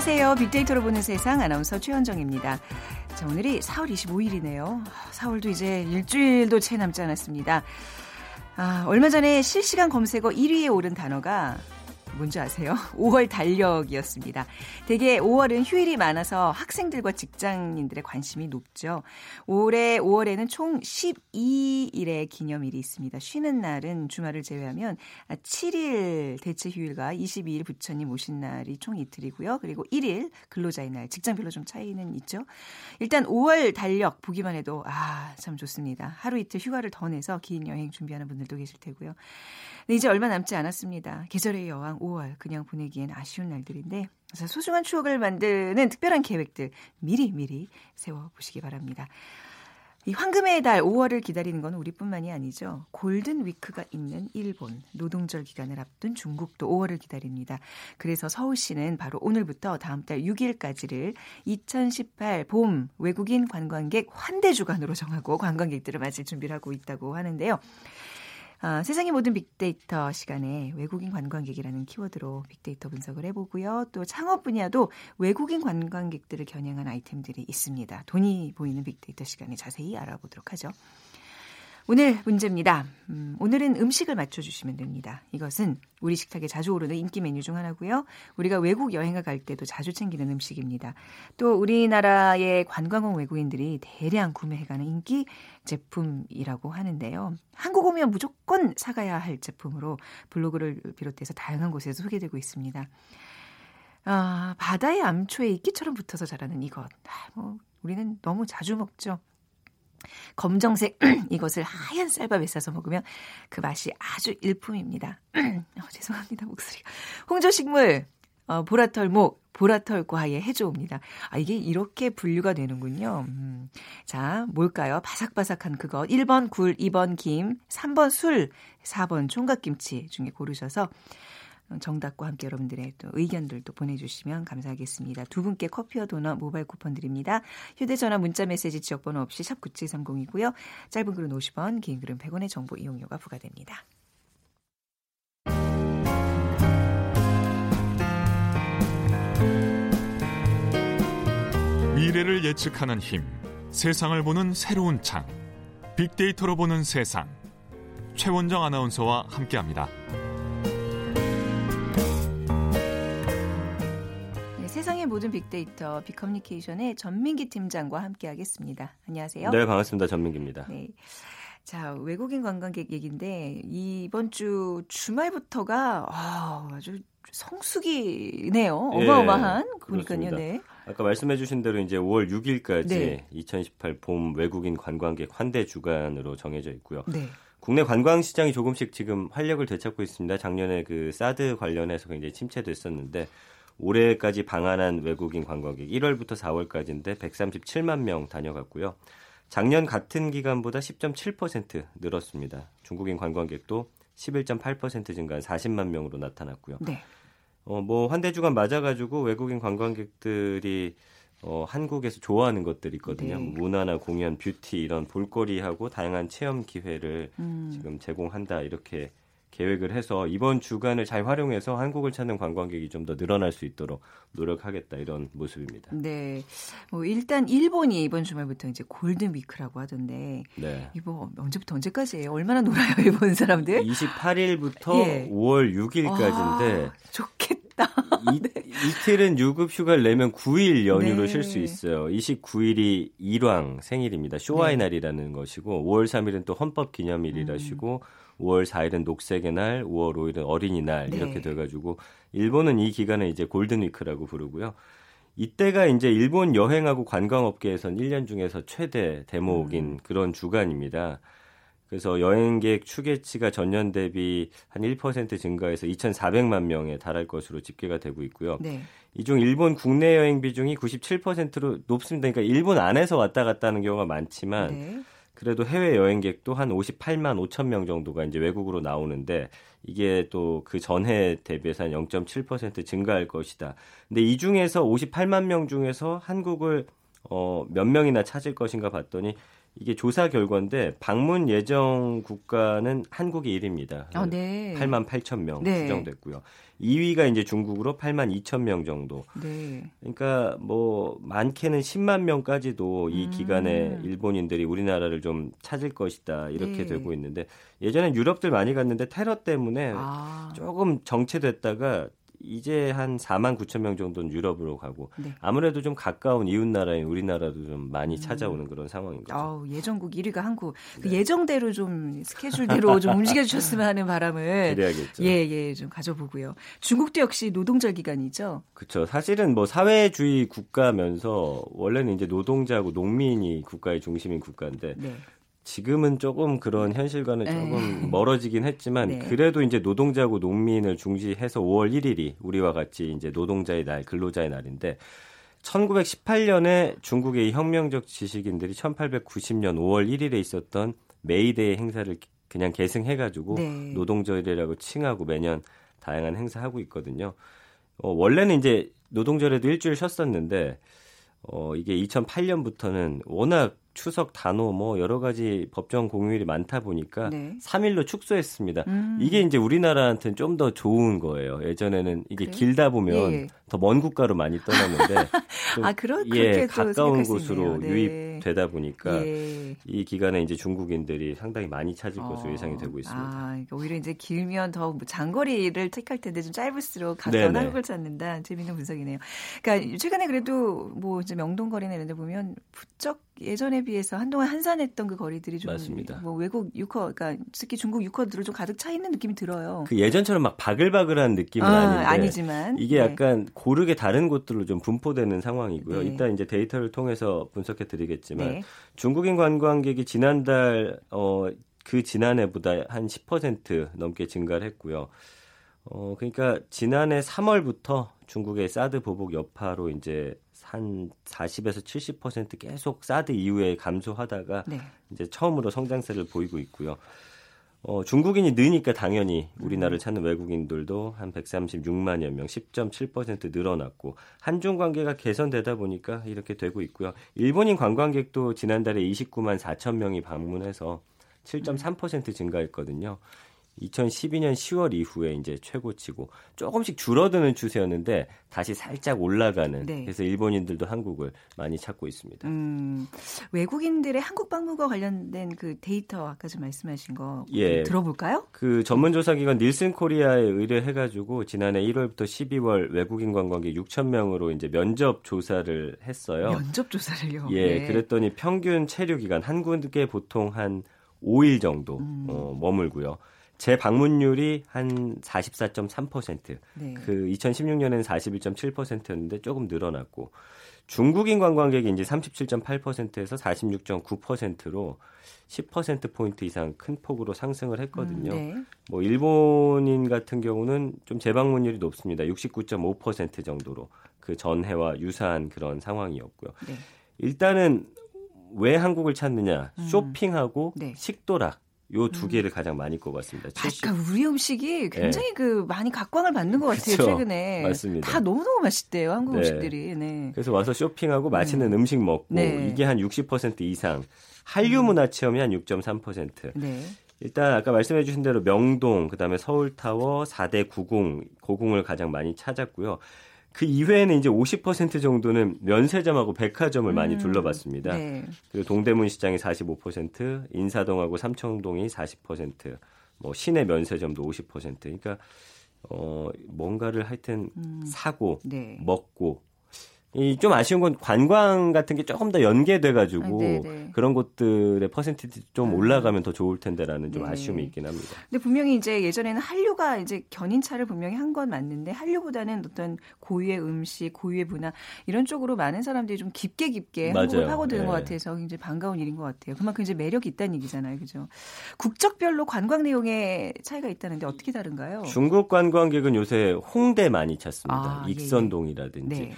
안녕하세요. 빅데이터로 보는 세상 아나운서 최현정입니다. 자, 오늘이 4월 25일이네요. 4월도 이제 일주일도 채 남지 않았습니다. 아, 얼마 전에 실시간 검색어 1위에 오른 단어가 뭔지 아세요? 5월 달력이었습니다. 대개 5월은 휴일이 많아서 학생들과 직장인들의 관심이 높죠. 올해 5월에는 총 12일의 기념일이 있습니다. 쉬는 날은 주말을 제외하면 7일 대체 휴일과 22일 부처님 오신 날이 총 이틀이고요. 그리고 1일 근로자의 날, 직장별로 좀 차이는 있죠. 일단 5월 달력 보기만 해도 아, 참 좋습니다. 하루 이틀 휴가를 더 내서 긴 여행 준비하는 분들도 계실 테고요. 네, 이제 얼마 남지 않았습니다. 계절의 여왕 5월 그냥 보내기엔 아쉬운 날들인데 소중한 추억을 만드는 특별한 계획들 미리 미리 세워보시기 바랍니다. 이 황금의 달 5월을 기다리는 건 우리뿐만이 아니죠. 골든 위크가 있는 일본, 노동절 기간을 앞둔 중국도 5월을 기다립니다. 그래서 서울시는 바로 오늘부터 다음 달 6일까지를 2018 봄 외국인 관광객 환대 주간으로 정하고 관광객들을 맞을 준비를 하고 있다고 하는데요. 아, 세상의 모든 빅데이터 시간에 외국인 관광객이라는 키워드로 빅데이터 분석을 해보고요. 또 창업 분야도 외국인 관광객들을 겨냥한 아이템들이 있습니다. 돈이 보이는 빅데이터 시간에 자세히 알아보도록 하죠. 오늘 문제입니다. 음, 오늘은 음식을 맞춰주시면 됩니다. 이것은 우리 식탁에 자주 오르는 인기 메뉴 중 하나고요. 우리가 외국 여행을 갈 때도 자주 챙기는 음식입니다. 또 우리나라의 관광객 외국인들이 대량 구매해가는 인기 제품이라고 하는데요. 한국 오면 무조건 사가야 할 제품으로 블로그를 비롯해서 다양한 곳에서 소개되고 있습니다. 아, 바다의 암초에 이끼처럼 붙어서 자라는 이것. 아, 뭐, 우리는 너무 자주 먹죠. 검정색 이것을 하얀 쌀밥에 싸서 먹으면 그 맛이 아주 일품입니다. 어, 죄송합니다 목소리가. 홍조식물 어, 보라털목 보라털 과의 해조입니다. 아, 이게 이렇게 분류가 되는군요. 음. 자, 뭘까요? 바삭바삭한 그것. 1번 굴, 2번 김, 3번 술, 4번 총각김치 중에 고르셔서 정답과 함께 여러분들의 또 의견들도 보내주시면 감사하겠습니다. 두 분께 커피와 도넛 모바일 쿠폰 드립니다. 휴대전화 문자메시지 지역번호 없이 샵 9730이고요. 짧은 글은 50원, 긴 글은 100원의 정보 이용료가 부과됩니다. 미래를 예측하는 힘, 세상을 보는 새로운 창, 빅데이터로 보는 세상. 최원정 아나운서와 함께합니다. 모든 빅데이터 빅커뮤니케이션의 전민기 팀장과 함께하겠습니다. 안녕하세요. 네, 반갑습니다. 전민기입니다. 네. 자, 외국인 관광객 얘기인데 이번 주 주말부터가 아, 아주 성수기네요. 예, 어마어마한 예, 보니까요. 네. 아까 말씀해 주신 대로 이제 5월 6일까지 네. 2018 봄 외국인 관광객 환대 주간으로 정해져 있고요. 네. 국내 관광 시장이 조금씩 지금 활력을 되찾고 있습니다. 작년에 그 사드 관련해서 굉장히 침체됐었는데 올해까지 방한한 외국인 관광객 1월부터 4월까지인데 137만 명 다녀갔고요. 작년 같은 기간보다 10.7% 늘었습니다. 중국인 관광객도 11.8% 증가한 40만 명으로 나타났고요. 네. 어, 뭐 환대 주간 맞아가지고 외국인 관광객들이 어, 한국에서 좋아하는 것들이 있거든요. 네. 문화나 공연, 뷰티 이런 볼거리하고 다양한 체험 기회를 음. 지금 제공한다 이렇게 계획을 해서 이번 주간을 잘 활용해서 한국을 찾는 관광객이 좀 더 늘어날 수 있도록 노력하겠다 이런 모습입니다. 네. 뭐 일단 일본이 이번 주말부터 이제 골든 위크라고 하던데 네. 이거 언제부터 언제까지예요? 얼마나 놀아요, 일본 사람들? 28일부터 예. 5월 6일까지인데 아, 좋겠다. 이, 네. 이틀은 유급 휴가를 내면 9일 연휴로 네. 쉴수 있어요. 29일이 일왕 생일입니다. 쇼와의 네. 날이라는 것이고 5월 3일은 또 헌법 기념일이라시고 음. 5월 4일은 녹색의 날, 5월 5일은 어린이날 네. 이렇게 돼가지고 일본은 이 기간을 이제 골든위크라고 부르고요. 이때가 이제 일본 여행하고 관광업계에선 1년 중에서 최대 대목인 음. 그런 주간입니다. 그래서 여행객 추계치가 전년 대비 한 1% 증가해서 2,400만 명에 달할 것으로 집계가 되고 있고요. 네. 이중 일본 국내 여행 비중이 97%로 높습니다. 그러니까 일본 안에서 왔다 갔다 하는 경우가 많지만 네. 그래도 해외 여행객도 한 58만 5천 명 정도가 이제 외국으로 나오는데 이게 또 그 전해 대비해서 한 0.7% 증가할 것이다. 근데 이 중에서 58만 명 중에서 한국을 어, 몇 명이나 찾을 것인가 봤더니 이게 조사 결과인데 방문 예정 국가는 한국이 1위입니다. 어, 네. 8만 8천 명 네. 추정됐고요. 2위가 이제 중국으로 8만 2천 명 정도. 네. 그러니까 뭐 많게는 10만 명까지도 이 음. 기간에 일본인들이 우리나라를 좀 찾을 것이다 이렇게 네. 되고 있는데 예전엔 유럽들 많이 갔는데 테러 때문에 아. 조금 정체됐다가 이제 한 4만 9천 명 정도는 유럽으로 가고 네. 아무래도 좀 가까운 이웃 나라인 우리나라도 좀 많이 찾아오는 그런 상황인 거죠. 음. 아우, 예정국 1위가 한국. 그 예정대로 좀 스케줄대로 좀 움직여 주셨으면 하는 바람을 기대하겠죠. 예, 예, 좀 가져보고요. 중국도 역시 노동절 기간이죠. 그렇죠. 사실은 뭐 사회주의 국가면서 원래는 이제 노동자하고 농민이 국가의 중심인 국가인데 네. 지금은 조금 그런 현실과는 에. 조금 멀어지긴 했지만 네. 그래도 이제 노동자하고 농민을 중시해서 5월 1일이 우리와 같이 이제 노동자의 날, 근로자의 날인데 1918년에 중국의 이 혁명적 지식인들이 1890년 5월 1일에 있었던 메이데이 행사를 그냥 계승해가지고 네. 노동절이라고 칭하고 매년 다양한 행사하고 있거든요. 어, 원래는 이제 노동절에도 일주일 쉬었었는데 어, 이게 2008년부터는 워낙 추석 단오 뭐 여러 가지 법정 공휴일이 많다 보니까 네. 3일로 축소했습니다. 음. 이게 이제 우리나라한테는 좀 더 좋은 거예요. 예전에는 이게 그래요? 길다 보면 예, 예. 더 먼 국가로 많이 떠났는데 좀, 아, 그러- 예, 가까운 곳으로. 네. 유입되다 보니까 예. 이 기간에 이제 중국인들이 상당히 많이 찾을 것으로 어. 예상이 되고 있습니다. 아, 그러니까 오히려 이제 길면 더뭐 장거리를 택할 텐데 좀 짧을수록 가까운 네네. 한국을 찾는다. 재밌는 분석이네요. 그러니까 최근에 그래도 뭐 이제 명동거리나 이런 데 보면 부쩍 예전에 비해서 한동안 한산했던 그 거리들이 좀 맞습니다. 뭐 외국 유커 그러니까 특히 중국 유커들을 좀 가득 차 있는 느낌이 들어요. 그 예전처럼 막 바글바글한 느낌은 어, 아닌데 아니지만 이게 네. 약간 고르게 다른 곳들로 좀 분포되는 상황이고요. 네. 이따 이제 데이터를 통해서 분석해 드리겠지만 네. 중국인 관광객이 지난달 어, 그 지난해보다 한 10% 넘게 증가를 했고요. 어, 그러니까 지난해 3월부터 중국의 사드 보복 여파로 이제 한 40에서 70% 계속 사드 이후에 감소하다가 네. 이제 처음으로 성장세를 보이고 있고요. 어, 중국인이 느니까 당연히 우리나라를 찾는 외국인들도 한 136만여 명, 10.7% 늘어났고 한중 관계가 개선되다 보니까 이렇게 되고 있고요. 일본인 관광객도 지난달에 29만 4천 명이 방문해서 7.3% 증가했거든요. 2012년 10월 이후에 이제 최고치고 조금씩 줄어드는 추세였는데 다시 살짝 올라가는 네. 그래서 일본인들도 한국을 많이 찾고 있습니다. 음, 외국인들의 한국 방문과 관련된 그 데이터 아까 좀 말씀하신 거 예. 들어볼까요? 그 전문 조사 기관 닐슨 코리아에 의뢰해 가지고 지난해 1월부터 12월 외국인 관광객 6천 명으로 이제 면접 조사를 했어요. 면접 조사를요. 예, 네. 그랬더니 평균 체류 기간 한국에 보통 한 5일 정도 음. 어, 머물고요. 재방문율이 한 44.3%. 네. 그 2016년에는 41.7%였는데 조금 늘어났고 중국인 관광객이 이제 37.8%에서 46.9%로 10% 포인트 이상 큰 폭으로 상승을 했거든요. 음, 네. 뭐 일본인 같은 경우는 좀 재방문율이 높습니다. 69.5% 정도로 그 전해와 유사한 그런 상황이었고요. 네. 일단은 왜 한국을 찾느냐? 음. 쇼핑하고 네. 식도락 요두 음. 개를 가장 많이 꼽았습니다. 70. 아까 우리 음식이 굉장히 그 많이 각광을 받는 것 같아요 그쵸. 최근에 맞습니다. 다 너무 너무 맛있대요 한국 네. 음식들이. 네. 그래서 와서 쇼핑하고 맛있는 음. 식 먹고 네. 이게 한 60% 이상. 한류 문화 체험이 한 6.3%. 네. 일단 아까 말씀해 주신 대로 명동, 그다음에 서울타워, 4대 구공, 고궁을 가장 많이 찾았고요. 그 이외에는 이제 50% 정도는 면세점하고 백화점을 많이 음, 둘러봤습니다. 네. 그리고 동대문 시장이 45%, 인사동하고 삼청동이 40%, 뭐 시내 면세점도 50%. 그러니까 어 뭔가를 하여튼 음. 사고 네. 먹고 이 좀 아쉬운 건 관광 같은 게 조금 더 연계돼 가지고 아, 네, 네. 그런 곳들의 퍼센티지 좀 아. 올라가면 더 좋을 텐데라는 좀 네. 아쉬움이 있긴 합니다. 근데 분명히 이제 예전에는 한류가 이제 견인차를 분명히 한 건 맞는데 한류보다는 어떤 고유의 음식, 고유의 문화 이런 쪽으로 많은 사람들이 좀 깊게 깊게 한국을. 파고드는 네. 것 같아서 굉장히 반가운 일인 것 같아요. 그만큼 이제 매력이 있다는 얘기잖아요, 그죠? 국적별로 관광 내용에 차이가 있다는데 어떻게 다른가요? 중국 관광객은 요새 홍대 많이 찾습니다. 아, 예, 익선동이라든지. 네.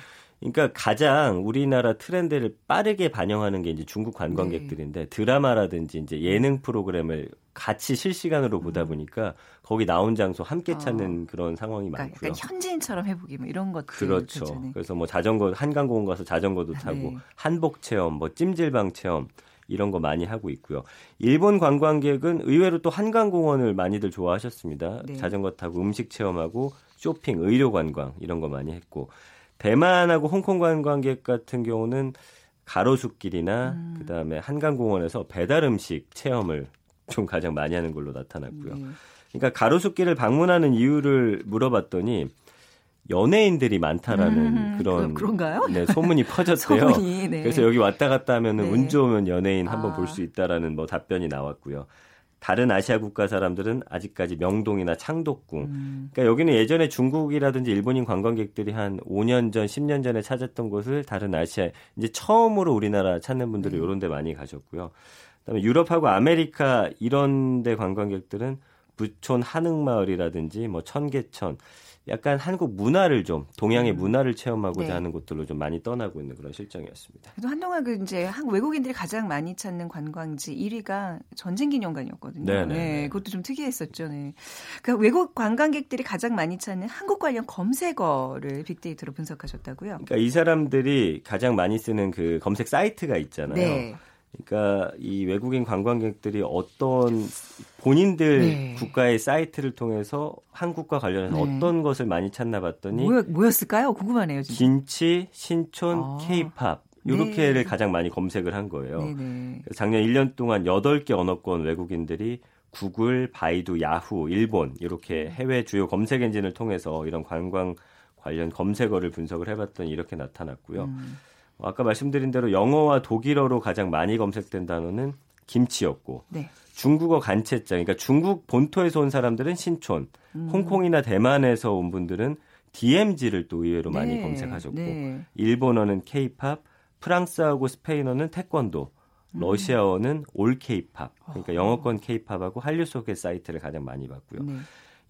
그러니까 가장 우리나라 트렌드를 빠르게 반영하는 게 이제 중국 관광객들인데 네. 드라마라든지 이제 예능 프로그램을 같이 실시간으로 보다 보니까 거기 나온 장소 함께 음. 어. 찾는 그런 상황이 그러니까 많고요. 약간 현지인처럼 해보기 뭐 이런 것들 그렇죠. 그렇잖아요. 그래서 뭐 자전거 한강공원 가서 자전거도 타고 네. 한복 체험, 뭐 찜질방 체험 이런 거 많이 하고 있고요. 일본 관광객은 의외로 또 한강공원을 많이들 좋아하셨습니다. 네. 자전거 타고 음식 체험하고 쇼핑, 의료 관광 이런 거 많이 했고 대만하고 홍콩 관광객 같은 경우는 가로수길이나 음. 그다음에 한강공원에서 배달 음식 체험을 좀 가장 많이 하는 걸로 나타났고요. 네. 그러니까 가로수길을 방문하는 이유를 물어봤더니 연예인들이 많다라는 음, 그런 그, 런가요 네, 소문이 퍼졌대요. 소문이, 네. 그래서 여기 왔다 갔다 하면은 네. 운 좋으면 연예인 한번 아. 볼수 있다라는 뭐 답변이 나왔고요. 다른 아시아 국가 사람들은 아직까지 명동이나 창덕궁. 음. 그러니까 여기는 예전에 중국이라든지 일본인 관광객들이 한 5년 전, 10년 전에 찾았던 곳을 다른 아시아 이제 처음으로 우리나라 찾는 분들이 음. 이런 데 많이 가셨고요. 그다음에 유럽하고 아메리카 이런 데 관광객들은 북촌 한옥마을이라든지 뭐 청계천 약간 한국 문화를 좀 동양의 음. 문화를 체험하고자 네. 하는 곳들로 좀 많이 떠나고 있는 그런 실정이었습니다. 그래도 한동안 그 이제 한국 외국인들이 가장 많이 찾는 관광지 1위가 전쟁기념관이었거든요. 네네. 네, 네, 그것도 좀 특이했었죠. 네. 그 외국 관광객들이 가장 많이 찾는 한국 관련 검색어를 빅데이터로 분석하셨다고요? 그러니까 이 사람들이 가장 많이 쓰는 그 검색 사이트가 있잖아요. 네. 그러니까 이 외국인 관광객들이 어떤 본인들 네. 국가의 사이트를 통해서 한국과 관련해서 네. 어떤 것을 많이 찾나 봤더니 뭐였, 을까요 궁금하네요. 진짜. 김치, 신촌, 케이팝 이렇게를 네. 가장 많이 검색을 한 거예요. 네, 네. 작년 1년 동안 8개 언어권 외국인들이 구글, 바이두, 야후, 일본 이렇게 해외 주요 검색 엔진을 통해서 이런 관광 관련 검색어를 분석을 해봤더니 이렇게 나타났고요. 음. 아까 말씀드린 대로 영어와 독일어로 가장 많이 검색된 단어는 김치였고 네. 중국어 간체장 그러니까 중국 본토에서 온 사람들은 신촌, 음. 홍콩이나 대만에서 온 분들은 DMZ를 또 의외로 네. 많이 검색하셨고 네. 일본어는 K-팝, 프랑스하고 스페인어는 태권도, 음. 러시아어는 올 K-팝 그러니까 어. 영어권 K-팝하고 한류 소개 사이트를 가장 많이 봤고요. 네.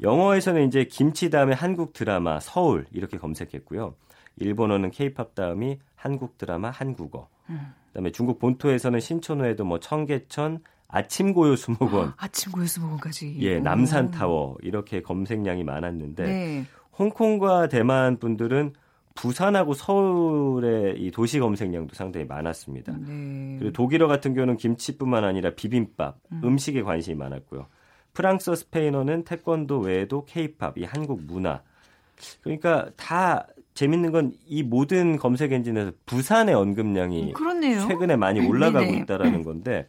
영어에서는 이제 김치 다음에 한국 드라마 서울 이렇게 검색했고요. 일본어는 케이팝 다음이 한국 드라마 한국어. 음. 그다음에 중국 본토에서는 신촌호에도 뭐 청계천, 아침고요 수목원, 아, 아침고요 수목원까지. 예, 남산 타워 이렇게 검색량이 많았는데 네. 홍콩과 대만 분들은 부산하고 서울의 이 도시 검색량도 상당히 많았습니다. 네. 그리고 독일어 같은 경우는 김치뿐만 아니라 비빔밥, 음. 식에 관심이 많았고요. 프랑스, 스페인어는 태권도 외에도 케이팝, 이 한국 문화. 그러니까 다 재밌는 건 이 모든 검색 엔진에서 부산의 언급량이 음, 최근에 많이 올라가고 네네. 있다라는 건데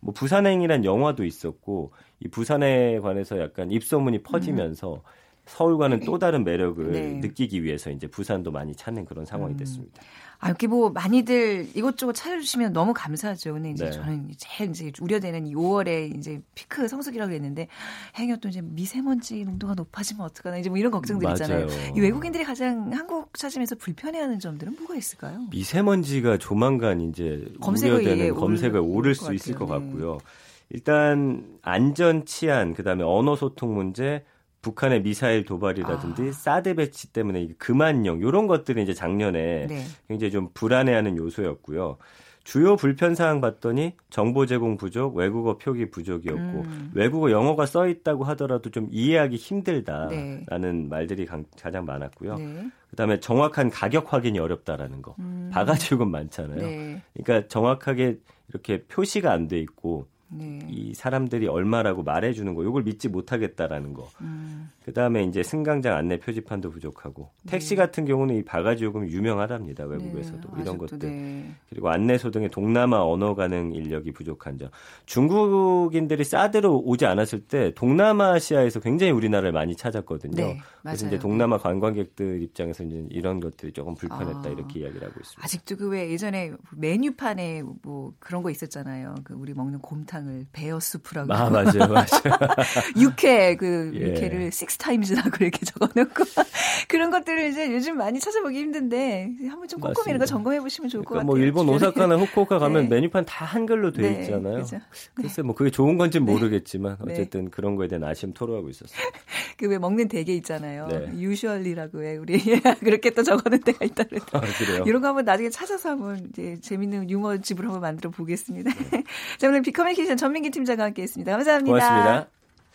뭐 부산행이란 영화도 있었고 이 부산에 관해서 약간 입소문이 퍼지면서 음. 서울과는 또 다른 매력을 네. 느끼기 위해서 이제 부산도 많이 찾는 그런 상황이 음. 됐습니다. 아, 이렇게 뭐 많이들 이것저것 찾아주시면 너무 감사하죠. 근데 이제 네. 저는 제일 이제 우려되는 이 5월에 이제 피크 성수기라고 했는데 행여 또 이제 미세먼지 농도가 높아지면 어떡하나 이제 뭐 이런 걱정들 있잖아요. 이 외국인들이 가장 한국 찾으면서 불편해하는 점들은 뭐가 있을까요? 미세먼지가 조만간 이제 우려되는 검색에 오를 수 있을 것 같고요. 네. 일단 안전 치안 그다음에 언어 소통 문제 북한의 미사일 도발이라든지 아. 사드 배치 때문에 그만용 이런 것들이 이제 작년에 네. 굉장히 좀 불안해하는 요소였고요. 주요 불편 사항 봤더니 정보 제공 부족, 외국어 표기 부족이었고 음. 외국어 영어가 써 있다고 하더라도 좀 이해하기 힘들다라는 네. 말들이 가장 많았고요. 네. 그다음에 정확한 가격 확인이 어렵다라는 거. 음. 바가지 요금 많잖아요. 네. 그러니까 정확하게 이렇게 표시가 안 돼 있고 네. 이 사람들이 얼마라고 말해주는 거, 이걸 믿지 못하겠다라는 거. 음. 그 다음에 이제 승강장 안내 표지판도 부족하고 택시 네. 같은 경우는 이 바가지 요금 유명하답니다 외국에서도 네. 이런 것들. 네. 그리고 안내소 등의 동남아 언어 가능 인력이 부족한 점. 중국인들이 사드로 오지 않았을 때 동남아시아에서 굉장히 우리나라를 많이 찾았거든요. 네, 그래서 이제 동남아 관광객들 입장에서 이제 이런 것들이 조금 불편했다 아. 이렇게 이야기를 하고 있습니다. 아직도 그 왜 예전에 메뉴판에 뭐 그런 거 있었잖아요. 그 우리 먹는 곰탕 곰탕을 베어 수프라고. 아, 맞아요, 맞아요. 육회, 그, 예. 육회를 식스 타임즈라고 이렇게 적어놓고. 그런 것들을 이제 요즘 많이 찾아보기 힘든데, 한번 좀 꼼꼼히 이런 거 점검해 보시면 좋을 그러니까 것뭐 같아요. 뭐 일본 오사카나 후쿠오카 가면 네. 메뉴판 다 한글로 돼 네, 있잖아요. 그렇죠. 글쎄 뭐 그게 좋은 건지 네. 모르겠지만, 네. 어쨌든 그런 거에 대한 아쉬움 토로하고 있었어요. 그 왜 먹는 대게 있잖아요. 유슈얼리라고 왜 우리 그렇게 또 적어놓은 데가 있다 그랬다. 아, 그래요? 이런 거 한번 나중에 찾아서 한번 이제 재밌는 유머 집을 한번 만들어 보겠습니다. 네. 자, 오늘 비커뮤니케이션 커뮤니케이션 전민기 팀장과 함께했습니다. 감사합니다.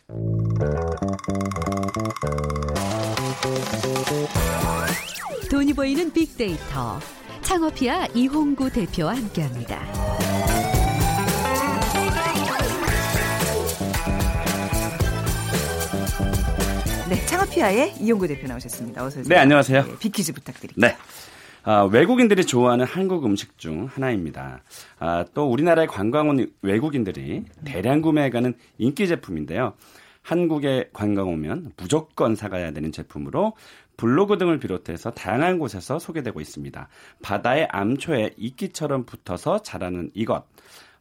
고맙습니다. 돈이 보이는 빅데이터 창업피아 이홍구 대표와 함께합니다. 네, 창업피아의 이홍구 대표 나오셨습니다. 어서 오세요. 네, 안녕하세요. 네, 빅퀴즈 부탁드립니다. 네. 아, 외국인들이 좋아하는 한국 음식 중 하나입니다. 아, 또 우리나라의 관광온 외국인들이 대량 구매해가는 인기 제품인데요. 한국에 관광 오면 무조건 사가야 되는 제품으로 블로그 등을 비롯해서 다양한 곳에서 소개되고 있습니다. 바다의 암초에 이끼처럼 붙어서 자라는 이것.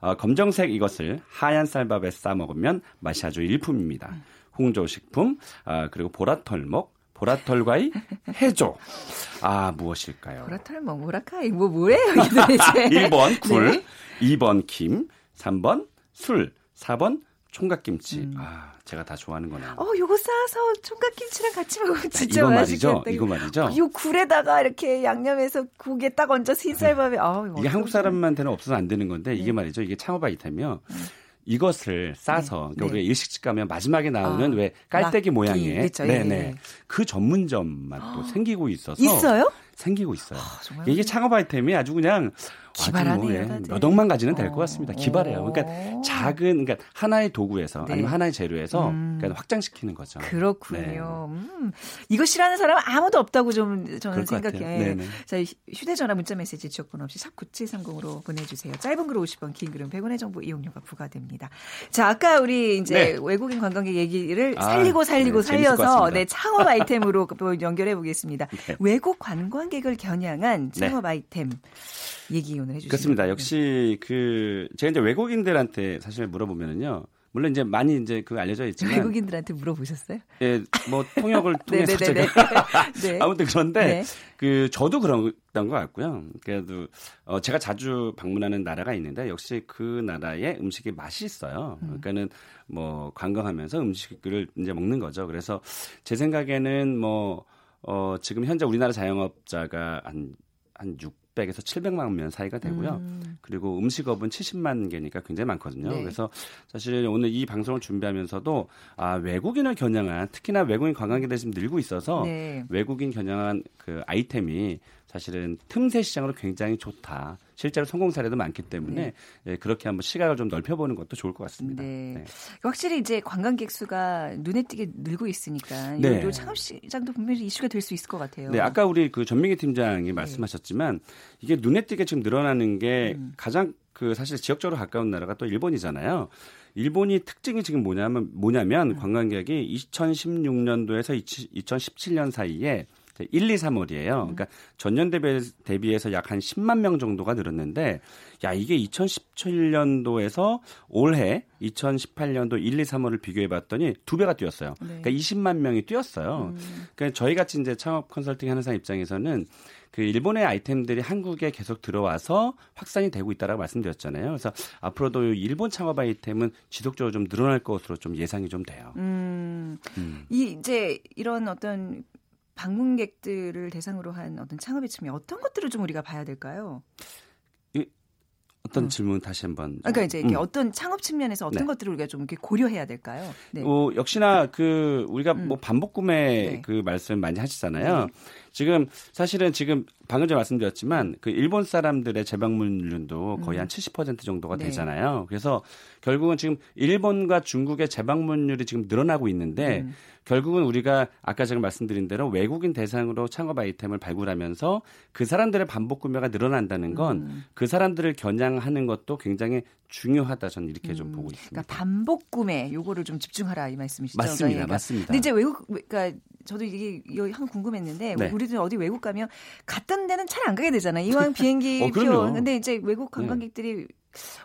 어, 검정색 이것을 하얀 쌀밥에 싸 먹으면 맛이 아주 일품입니다. 홍조식품, 아, 그리고 보라털목, 보라털과의 해조. 아, 무엇일까요? 보라털 뭐 뭐라카이 뭐 뭐예요 이게 도대체? 1번 굴, 네. 2번 김, 3번 술, 4번 총각김치. 음. 아, 제가 다 좋아하는 거네요. 어, 요거 싸서 총각김치랑 같이 먹으면 진짜 이거 맛있겠다. 말이죠. 이거 말이죠. 요 굴에다가 이렇게 양념해서 국에 딱 얹어서 흰쌀밥에 아우 이게 한국 사람한테는 없어서 안 되는 건데 이게 말이죠. 이게 창업 아이템이요. 이것을 싸서 네. 그러니까 네. 우리가 일식집 가면 마지막에 나오는 아, 왜 깔때기. 모양의 네네 예. 그 전문점만 또 생기고 있어서 있어요? 생기고 있어요. 정말 이게 창업 아이템이 아주 그냥 기발하네요, 뭐, 예. 몇 억만 가지는 될것 어. 같습니다. 기발해요. 그러니까 어. 작은 그러니까 하나의 도구에서 네. 아니면 하나의 재료에서 음. 그러니까 확장시키는 거죠. 그렇군요. 음, 이거 싫어하는 사람 은 아무도 없다고 좀 저는. 생각해요. 네네. 자, 휴대전화 문자메시지 지역번호 없이 샵 9730으로 보내주세요. 짧은 글 50원, 긴 글은 100원의 정보 이용료가 부과됩니다. 자, 아까 우리 이제 네. 외국인 관광객 얘기를 아, 살리고 살리고 네, 것 살려서. 네, 창업 아이템으로 또 연결해 보겠습니다. 네. 외국 관광 객을 겨냥한 네. 창업 아이템 얘기 오늘 해주시죠. 그렇습니다. 역시 그 제가 이제 외국인들한테 사실 물어보면은요. 물론 이제 많이 이제 그 알려져 있지만 외국인들한테 물어보셨어요? 예, 뭐 통역을 통해서 네네네네. 제가 네. 아무튼 그런데 네. 그 저도 그런 것 같고요. 그래도 어 제가 자주 방문하는 나라가 있는데 역시 그 나라의 음식이 맛있어요. 그러니까는 뭐 관광하면서 음식을 이제 먹는 거죠. 그래서 제 생각에는 뭐 어 지금 현재 우리나라 자영업자가 한 한 600에서 700만 명 사이가 되고요. 음. 그리고 음식업은 70만 개니까 굉장히 많거든요. 네. 그래서 사실 오늘 이 방송을 준비하면서도 아 외국인을 겨냥한 특히나 외국인 관광객들이 지금 늘고 있어서 네. 외국인 겨냥한 그 아이템이 사실은 틈새 시장으로 굉장히 좋다. 실제로 성공 사례도 많기 때문에 예, 그렇게 한번 시각을 좀 넓혀보는 것도 좋을 것 같습니다. 네. 네. 확실히 이제 관광객 수가 눈에 띄게 늘고 있으니까 네. 요, 요 창업 시장도 분명히 이슈가 될 수 있을 것 같아요. 네, 아까 우리 그 전민기 팀장이 말씀하셨지만 이게 눈에 띄게 지금 늘어나는 게 음. 가장 그 사실 지역적으로 가까운 나라가 또 일본이잖아요. 일본이 특징이 지금 뭐냐면 음. 뭐냐면 관광객이 2016년도에서 2017년 사이에 1, 2, 3월이에요. 그러니까 전년 대비, 대비해서 약 한 10만 명 정도가 늘었는데, 야, 이게 2017년도에서 올해 2018년도 1, 2, 3월을 비교해 봤더니 두 배가 뛰었어요. 네. 그러니까 20만 명이 뛰었어요. 그러니까 저희 같이 이제 창업 컨설팅 하는 사람 입장에서는 그 일본의 아이템들이 한국에 계속 들어와서 확산이 되고 있다라고 말씀드렸잖아요. 그래서 앞으로도 일본 창업 아이템은 지속적으로 좀 늘어날 것으로 좀 예상이 좀 돼요. 음, 음. 이 이제 이런 어떤 방문객들을 대상으로 한 어떤 창업의 측면 어떤 것들을 좀 우리가 봐야 될까요? 어떤 질문 다시 한번. 좀. 그러니까 이제 이렇게 음. 어떤 창업 측면에서 어떤 네. 것들을 우리가 좀 이렇게 고려해야 될까요? 네. 어, 역시나 그 우리가 음. 뭐 반복 구매 네. 그 말씀 많이 하시잖아요. 지금 사실은 지금 방금 전에 말씀드렸지만 그 일본 사람들의 재방문율도 거의 한 70% 정도가 음. 네. 되잖아요. 그래서 결국은 지금 일본과 중국의 재방문율이 지금 늘어나고 있는데 음. 결국은 우리가 아까 제가 말씀드린 대로 외국인 대상으로 창업 아이템을 발굴하면서 그 사람들의 반복 구매가 늘어난다는 건그 음. 사람들을 겨냥하는 것도 굉장히 중요하다 저는 이렇게 좀 보고 있습니다. 그러니까 반복 구매 요거를 좀 집중하라 이 말씀이시죠? 맞습니다. 그러니까. 맞습니다. 근데 이제 외국 그러니까 저도 이게 이거 한 궁금했는데 네. 우리들 어디 외국 가면 갔던 데는 잘 안 가게 되잖아요. 이왕 비행기 어, 표. 근데 이제 외국 관광객들이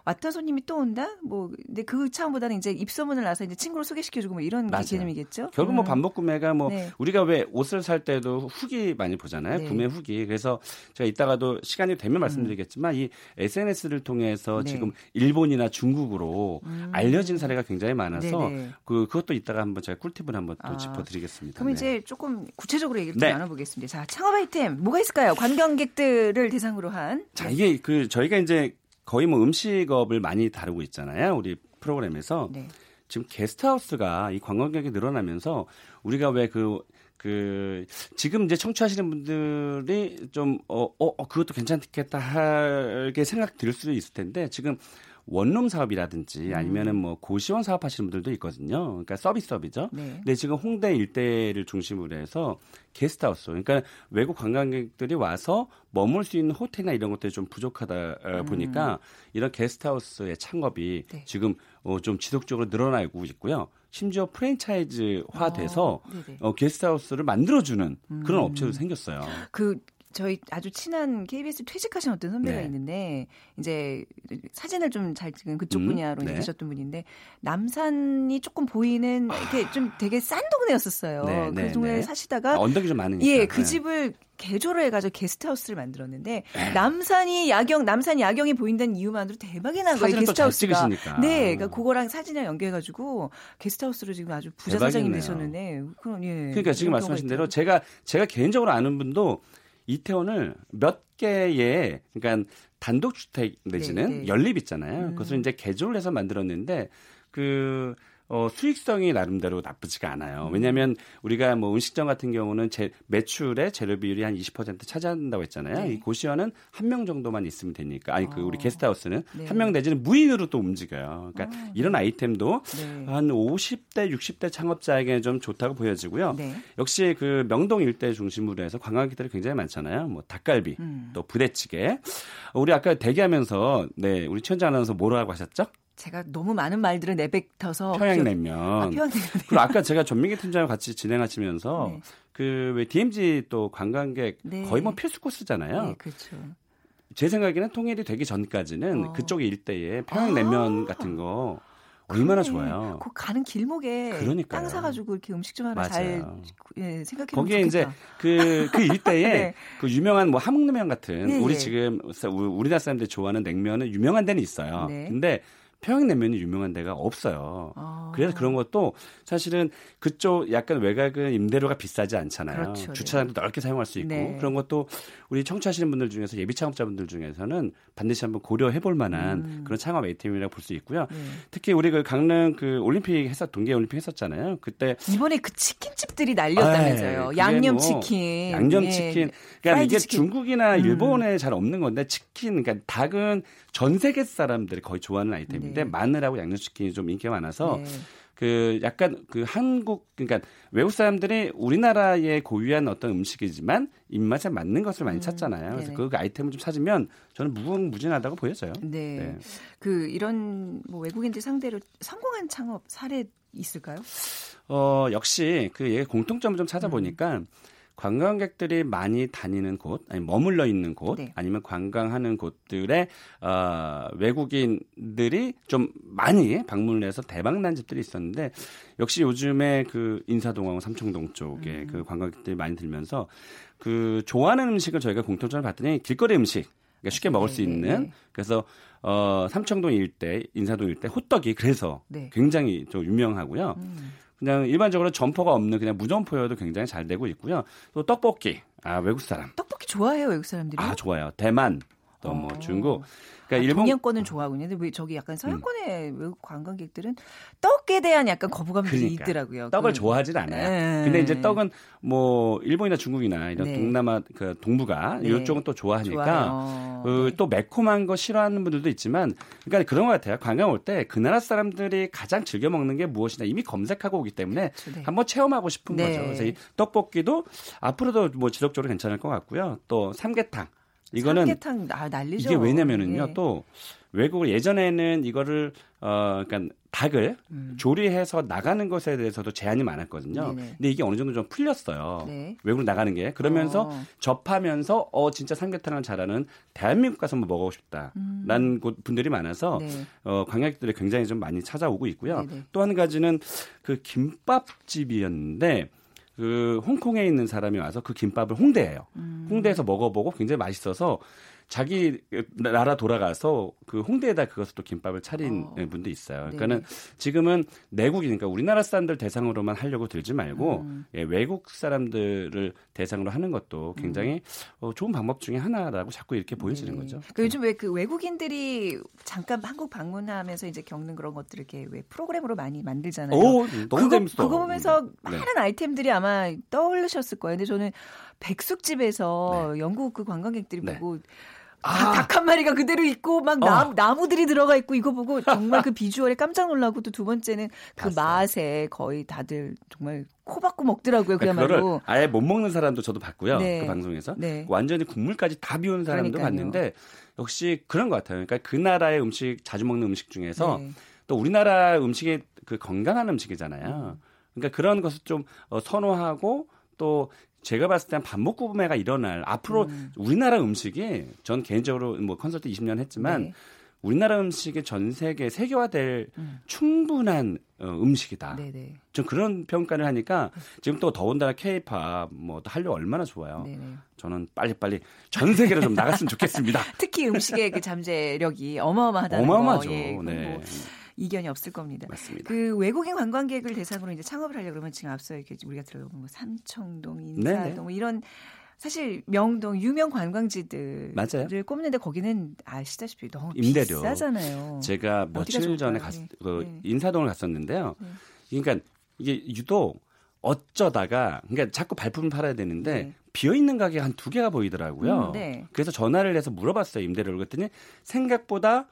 왔던 손님이 또 온다? 뭐 근데 그 차원보다는 이제 입소문을 나서 이제 친구를 소개시켜주고 뭐 이런 게 맞아요. 개념이겠죠? 결국 뭐 음. 반복 구매가 뭐 네. 우리가 왜 옷을 살 때도 후기 많이 보잖아요. 네. 구매 후기. 그래서 제가 이따가도 시간이 되면 말씀드리겠지만 이 SNS를 통해서 음. 네. 지금 일본이나 중국으로 알려진 사례가 굉장히 많아서. 그 그것도 이따가 한번 제가 꿀팁을 한번 또 아, 짚어드리겠습니다. 그럼 네. 이제 조금 구체적으로 얘기를 네. 좀 나눠보겠습니다. 자, 창업 아이템 뭐가 있을까요? 관광객들을 대상으로 한. 자 이게 그 저희가 이제 거의 뭐 음식업을 많이 다루고 있잖아요. 우리 프로그램에서 네. 지금 게스트하우스가 이 관광객이 늘어나면서 우리가 왜그 그 지금 이제 청취하시는 분들이 좀어어 어, 그것도 괜찮겠다 하게 생각 들 수도 있을 텐데 지금 원룸 사업이라든지 음. 아니면은 뭐 고시원 사업하시는 분들도 있거든요. 그러니까 서비스업이죠. 네. 근데 지금 홍대 일대를 중심으로 해서 게스트하우스, 그러니까 외국 관광객들이 와서 머물 수 있는 호텔이나 이런 것들이 좀 부족하다 어, 보니까 이런 게스트하우스의 창업이 음. 네. 지금 어, 좀 지속적으로 늘어나고 있고요. 심지어 프랜차이즈화 돼서 어, 네네. 어, 게스트하우스를 만들어주는 그런 음. 업체도 생겼어요. 그 저희 아주 친한 KBS 퇴직하신 어떤 선배가 네. 있는데 이제 사진을 좀 잘 찍은 그쪽 음, 분야로 네. 계셨던 분인데 남산이 조금 보이는 이렇게 좀 되게 싼 동네였었어요. 네, 그 네, 동네에 네. 사시다가 언덕이 좀 많으니까. 예, 그 네. 집을 개조를 해가지고 게스트하우스를 만들었는데 남산이 야경, 남산 야경이 보인다는 이유만으로 대박이 난 거예요. 사진을 게스트하우스가. 네, 그러니까 그거랑 사진이랑 연계해가지고 게스트하우스로 지금 아주 부자 사장님 대박이네요. 되셨는데 그런 예. 그러니까 지금 말씀하신 대로. 제가 제가 개인적으로 아는 분도 이태원을 몇 개의 그러니까 단독 주택 내지는 네, 네. 연립 있잖아요. 음. 그것을 이제 개조를 해서 만들었는데 그 어, 수익성이 나름대로 나쁘지가 않아요. 왜냐하면 우리가 뭐 음식점 같은 경우는 제, 매출의 재료 비율이 한 20% 차지한다고 했잖아요. 네. 이 고시원은 한 명 정도만 있으면 되니까. 아니 그 우리 어. 게스트하우스는 네. 한명 내지는 무인으로 또 움직여요. 그러니까 아, 이런 아이템도 네. 한 50대, 60대 창업자에게 좀 좋다고 보여지고요. 네. 역시 그 명동 일대 중심으로 해서 관광객들이 굉장히 많잖아요. 뭐 닭갈비, 음. 또 부대찌개. 우리 아까 대기하면서 네 우리 최현장 아나운서 뭐라고 하셨죠? 제가 너무 많은 말들을 내뱉어서 평양냉면. 아, 평양냉면. 그리고 아까 제가 전민기 팀장과 같이 진행하시면서 네. 그왜 DMZ 또 관광객 네. 거의 뭐 필수 코스잖아요. 네, 그렇죠. 제 생각에는 통일이 되기 전까지는 어. 그쪽 일대에 평양냉면 아. 같은 거 얼마나 그러네. 좋아요. 그 가는 길목에 그러니까요. 땅 사가지고 이렇게 음식점 하나 잘 맞아요. 예, 생각해 거기에 보면 이제 좋겠다. 그, 그 일대에 네. 그 유명한 뭐 함흥냉면 같은 예, 우리 예. 지금 우- 우리나라 사람들이 좋아하는 냉면은 유명한 데는 있어요. 네. 근데 평양냉면이 유명한 데가 없어요. 아. 그래서 그런 것도 사실은 그쪽 약간 외곽은 임대료가 비싸지 않잖아요. 그렇죠. 주차장도 넓게 사용할 수 있고 네. 그런 것도 우리 청취하시는 분들 중에서 예비 창업자분들 중에서는 반드시 한번 고려해 볼 만한 음. 그런 창업 아이템이라고 볼 수 있고요. 네. 특히 우리 그 강릉 그 올림픽 했었 동계 올림픽 했었잖아요. 그때 이번에 그 치킨집들이 날렸다면서요. 그게 양념 뭐 치킨. 양념 예. 치킨. 그러니까 이게 치킨. 중국이나 음. 일본에 잘 없는 건데 치킨, 그러니까 닭은 전 세계 사람들이 거의 좋아하는 아이템인데 네. 마늘하고 양념 치킨이 좀 인기가 많아서 네. 그 약간 그 한국 그러니까 외국 사람들이 우리나라의 고유한 어떤 음식이지만 입맛에 맞는 것을 많이 음, 찾잖아요. 그래서 네네. 그 아이템을 좀 찾으면 저는 무궁무진하다고 보여져요. 네. 네. 그 이런 뭐 외국인들 상대로 성공한 창업 사례 있을까요? 어, 역시 그 얘기 공통점을 좀 찾아보니까 음. 관광객들이 많이 다니는 곳, 아니 머물러 있는 곳, 네. 아니면 관광하는 곳들에 어, 외국인들이 좀 많이 방문을 해서 대박 난 집들이 있었는데 역시 요즘에 그 인사동하고 삼청동 쪽에 음. 그 관광객들이 많이 들면서 그 좋아하는 음식을 저희가 공통점을 봤더니 길거리 음식 그러니까 쉽게 먹을 수 네, 네, 있는 네. 그래서 어 삼청동 일대, 인사동 일대 호떡이 그래서 네. 굉장히 좀 유명하고요. 음. 그냥 일반적으로 점포가 없는 그냥 무점포여도 굉장히 잘 되고 있고요. 또 떡볶이. 아, 외국 사람. 떡볶이 좋아해요 외국 사람들이. 아, 좋아요. 대만, 또뭐 어. 중국. 아, 그러니까 일본 음. 동양권은 좋아하군요. 근데 왜 저기 약간 서양권의 외국 관광객들은 떡에 대한 약간 거부감이 좀 그러니까. 있더라고요. 떡을 그- 좋아하진 않아요. 네. 근데 이제 떡은 뭐 일본이나 중국이나 이런 네. 동남아 그 동북아 네. 이쪽은 또 좋아하니까 네. 또 매콤한 거 싫어하는 분들도 있지만 그러니까 그런 것 같아요. 관광 올 때 그 나라 사람들이 가장 즐겨 먹는 게 무엇이냐 이미 검색하고 오기 때문에 그렇죠. 네. 한번 체험하고 싶은 네. 거죠. 그래서 이 떡볶이도 앞으로도 뭐 지속적으로 괜찮을 것 같고요. 또 삼계탕 이거는 삼계탕 아, 난리죠. 이게 왜냐면은요 예. 또 외국을 예전에는 이거를 어 그러니까 닭을 음. 조리해서 나가는 것에 대해서도 제한이 많았거든요. 네네. 근데 이게 어느 정도 좀 풀렸어요. 네. 외국으로 나가는 게 그러면서 어. 접하면서 어 진짜 삼계탕을 잘하는 대한민국 가서 한번 먹어보고 싶다라는 곳- 분들이 많아서 음. 네. 어 관광객들이 굉장히 좀 많이 찾아오고 있고요. 또 한 가지는 그 김밥집이었는데 그 홍콩에 있는 사람이 와서 그 김밥을 홍대예요. 음. 홍대에서 먹어보고 굉장히 맛있어서 자기 나라 돌아가서 그 홍대에다 그것을 또 김밥을 차린 어. 분도 있어요. 네네. 그러니까는 지금은 내국이니까 우리나라 사람들 대상으로만 하려고 들지 말고 음. 예, 외국 사람들을 대상으로 하는 것도 굉장히 어, 좋은 방법 중에 하나라고 자꾸 이렇게 보여지는 네. 거죠. 그러니까 요즘 왜 그 외국인들이 잠깐 한국 방문하면서 이제 겪는 그런 것들을 이렇게 왜 프로그램으로 많이 만들잖아요. 오, 너무 그거, 재밌어. 그거 보면서 네. 많은 아이템들이 아마 떠올리셨을 거예요. 근데 저는 백숙집에서 영국 그 관광객들이 네. 보고 아. 닭 한 마리가 그대로 있고 막 나, 어. 나무들이 들어가 있고 이거 보고 정말 그 비주얼에 깜짝 놀라고 또 두 번째는 그 봤어요. 맛에 거의 다들 정말 코 박고 먹더라고요. 그러니까 그야말로. 아예 못 먹는 사람도 저도 봤고요. 네. 그 방송에서 네. 완전히 국물까지 다 비우는 사람도 그러니까요. 봤는데 역시 그런 것 같아요. 그러니까 그 나라의 음식 자주 먹는 음식 중에서 네. 또 우리나라 음식이 그 건강한 음식이잖아요. 그러니까 그런 것을 좀 어, 선호하고 또 제가 봤을 땐 반복 구매가 일어날 앞으로 음. 우리나라 음식이 전 개인적으로 뭐 컨설트 20년 했지만 네. 우리나라 음식이 전 세계 세계화될 음. 충분한 어, 음식이다. 네네. 좀 그런 평가를 하니까 지금 또 더군다나 케이팝 뭐 한류 얼마나 좋아요. 네네. 저는 빨리빨리 전 세계로 좀 나갔으면 좋겠습니다. 특히 음식의 그 잠재력이 어마어마하다는 어마어마하죠. 거. 예, 네. 뭐 이견이 없을 겁니다. 맞습니다. 그 외국인 관광객을 대상으로 이제 창업을 하려고 그러면 지금 앞서 이렇게 우리가 들어본 뭐 삼청동, 인사동 네네. 뭐 이런 사실 명동 유명 관광지들을 맞아요. 꼽는데 거기는 아시다시피 너무 임대료. 비싸잖아요. 제가 며칠 전에? 갔, 네. 그 네. 인사동을 갔었는데요. 네. 그러니까 이게 유독 어쩌다가 그러니까 자꾸 발품을 팔아야 되는데 네. 비어 있는 가게가 한두 개가 보이더라고요. 음, 네. 그래서 전화를 해서 물어봤어요 임대료를 그랬더니 생각보다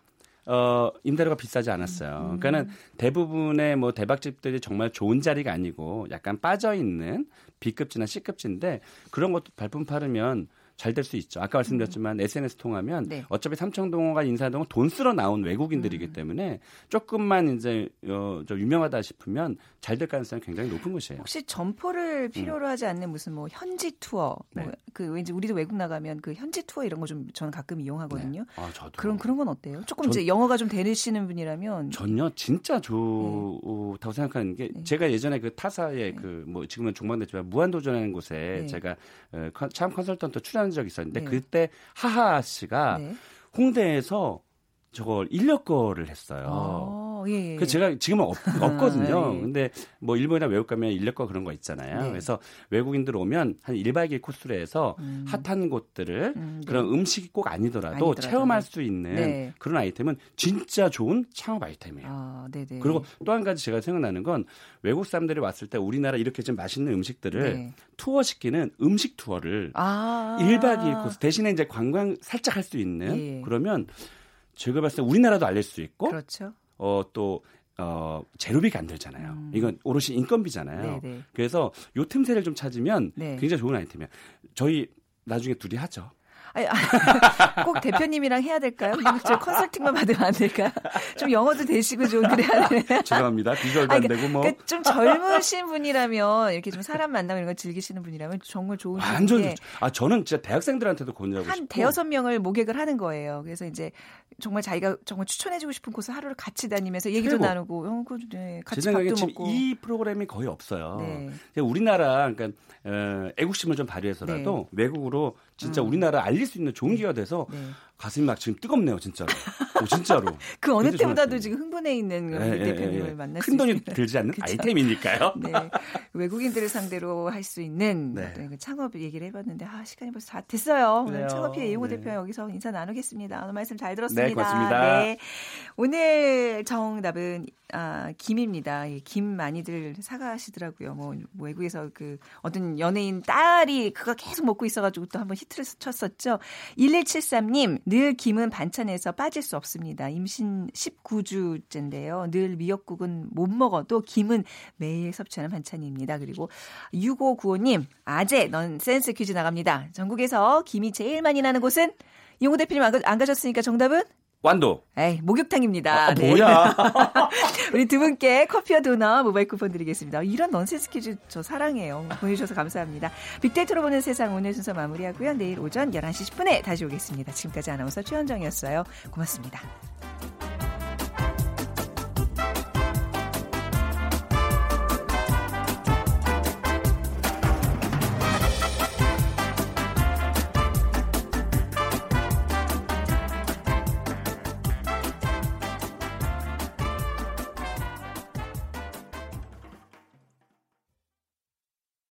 어 임대료가 비싸지 않았어요. 음. 그러니까는 대부분의 뭐 대박집들이 정말 좋은 자리가 아니고 약간 빠져 있는 B급지나 C급지인데 그런 것도 발품 팔으면 잘 될 수 있죠. 아까 말씀드렸지만 SNS 통하면 음. 네. 어차피 삼청동과 인사동은 돈 쓰러 나온 외국인들이기 음. 때문에 조금만 이제 어, 좀 유명하다 싶으면 잘 될 가능성이 굉장히 높은 곳이에요. 혹시 점포를 필요로 하지 않는 무슨 뭐 현지 투어, 네. 뭐 그 왠지 우리도 외국 나가면 그 현지 투어 이런 거 좀 저는 가끔 이용하거든요. 아, 저도 그런 그런 건 어때요? 조금 전- 이제 영어가 좀 되시는 분이라면 전요 진짜 좋다고 생각하는 게 네. 제가 예전에 그 타사의 그 뭐 지금은 종방됐지만 무한도전하는 곳에 네. 제가 어, 컨- 참 컨설턴트 출연 한 적이 있었는데 네. 그때 하하 씨가 네. 홍대에서 저걸 인력거를 했어요. 어, 예, 예. 그 제가 지금은 없, 없거든요. 예. 근데 뭐 일본이나 외국 가면 인력거 그런 거 있잖아요. 네. 그래서 외국인들 오면 한 1박 2일 코스로 해서 음. 핫한 곳들을 음, 네. 그런 음식이 꼭 아니더라도, 아니더라도. 체험할 수 있는 네. 그런 아이템은 진짜 좋은 창업 아이템이에요. 아, 네네. 그리고 또 한 가지 제가 생각나는 건 외국 사람들이 왔을 때 우리나라 이렇게 좀 맛있는 음식들을 네. 투어 시키는 음식 투어를 아. 1박 2일 코스 대신에 이제 관광 살짝 할 수 있는 예. 그러면 제가 봤을 때 우리나라도 알릴 수 있고 그렇죠. 어, 또, 어, 재료비가 안 들잖아요. 음. 이건 오롯이 인건비잖아요. 네네. 그래서 요 틈새를 좀 찾으면 네. 굉장히 좋은 아이템이에요. 저희 나중에 둘이 하죠. 아니, 아, 꼭 대표님이랑 해야 될까요? 저 컨설팅만 받으면 안 될까요? 좀 영어도 되시고 좀 그래야 돼. 죄송합니다. 비주얼도 안 아니, 되고 뭐. 그러니까 좀 젊으신 분이라면 이렇게 좀 사람 만나고 이런 거 즐기시는 분이라면 정말 좋은 완전 게 좋죠. 아, 저는 진짜 대학생들한테도 권유하고 한 싶고. 대여섯 명을 모객을 하는 거예요. 그래서 이제 정말 자기가 정말 추천해주고 싶은 곳을 하루를 같이 다니면서 얘기도 최고. 나누고, 어, 그, 네, 제 같이 밥도 지금 먹고. 이 프로그램이 거의 없어요. 네. 우리나라 그러니까 어, 애국심을 좀 발휘해서라도 외국으로 진짜 음. 우리나라 알릴 수 있는 좋은 기회가 돼서 네. 가슴이 막 지금 뜨겁네요, 진짜로. 오, 진짜로. 그 어느 때보다도. 지금 흥분해 있는 예, 우리 예, 대표님을 예. 만날 수큰 돈이. 들지 않는 그쵸? 아이템이니까요. 네. 외국인들을 상대로 할 수 있는 네. 네, 그 창업 얘기를 해봤는데 아 시간이 벌써 다 됐어요. 오늘 그래요. 창업피의 이용호 네. 대표 여기서 인사 나누겠습니다. 오늘 말씀 잘 들었습니다. 네, 고맙습니다. 네. 오늘 정답은 아, 김입니다. 예, 김 많이들 사가시더라고요. 뭐, 뭐 외국에서 그 어떤 연예인 딸이 그거 계속 먹고 있어가지고 또 한번 히트를 쳤었죠. 1173님, 늘 김은 반찬에서 빠질 수 없습니다. 임신 19주째인데요. 늘 미역국은 못 먹어도 김은 매일 섭취하는 반찬입니다. 그리고 6595님, 아재 넌센스 퀴즈 나갑니다. 전국에서 김이 제일 많이 나는 곳은 이용호 대표님 안 가셨으니까 정답은? 완도. 에이, 목욕탕입니다. 아, 네. 뭐야. 우리 두 분께 커피와 도넛 모바일 쿠폰 드리겠습니다. 이런 넌센스 퀴즈 저 사랑해요. 보내주셔서 감사합니다. 빅데이터로 보는 세상 오늘 순서 마무리하고요. 내일 오전 11시 10분에 다시 오겠습니다. 지금까지 아나운서 최현정이었어요. 고맙습니다.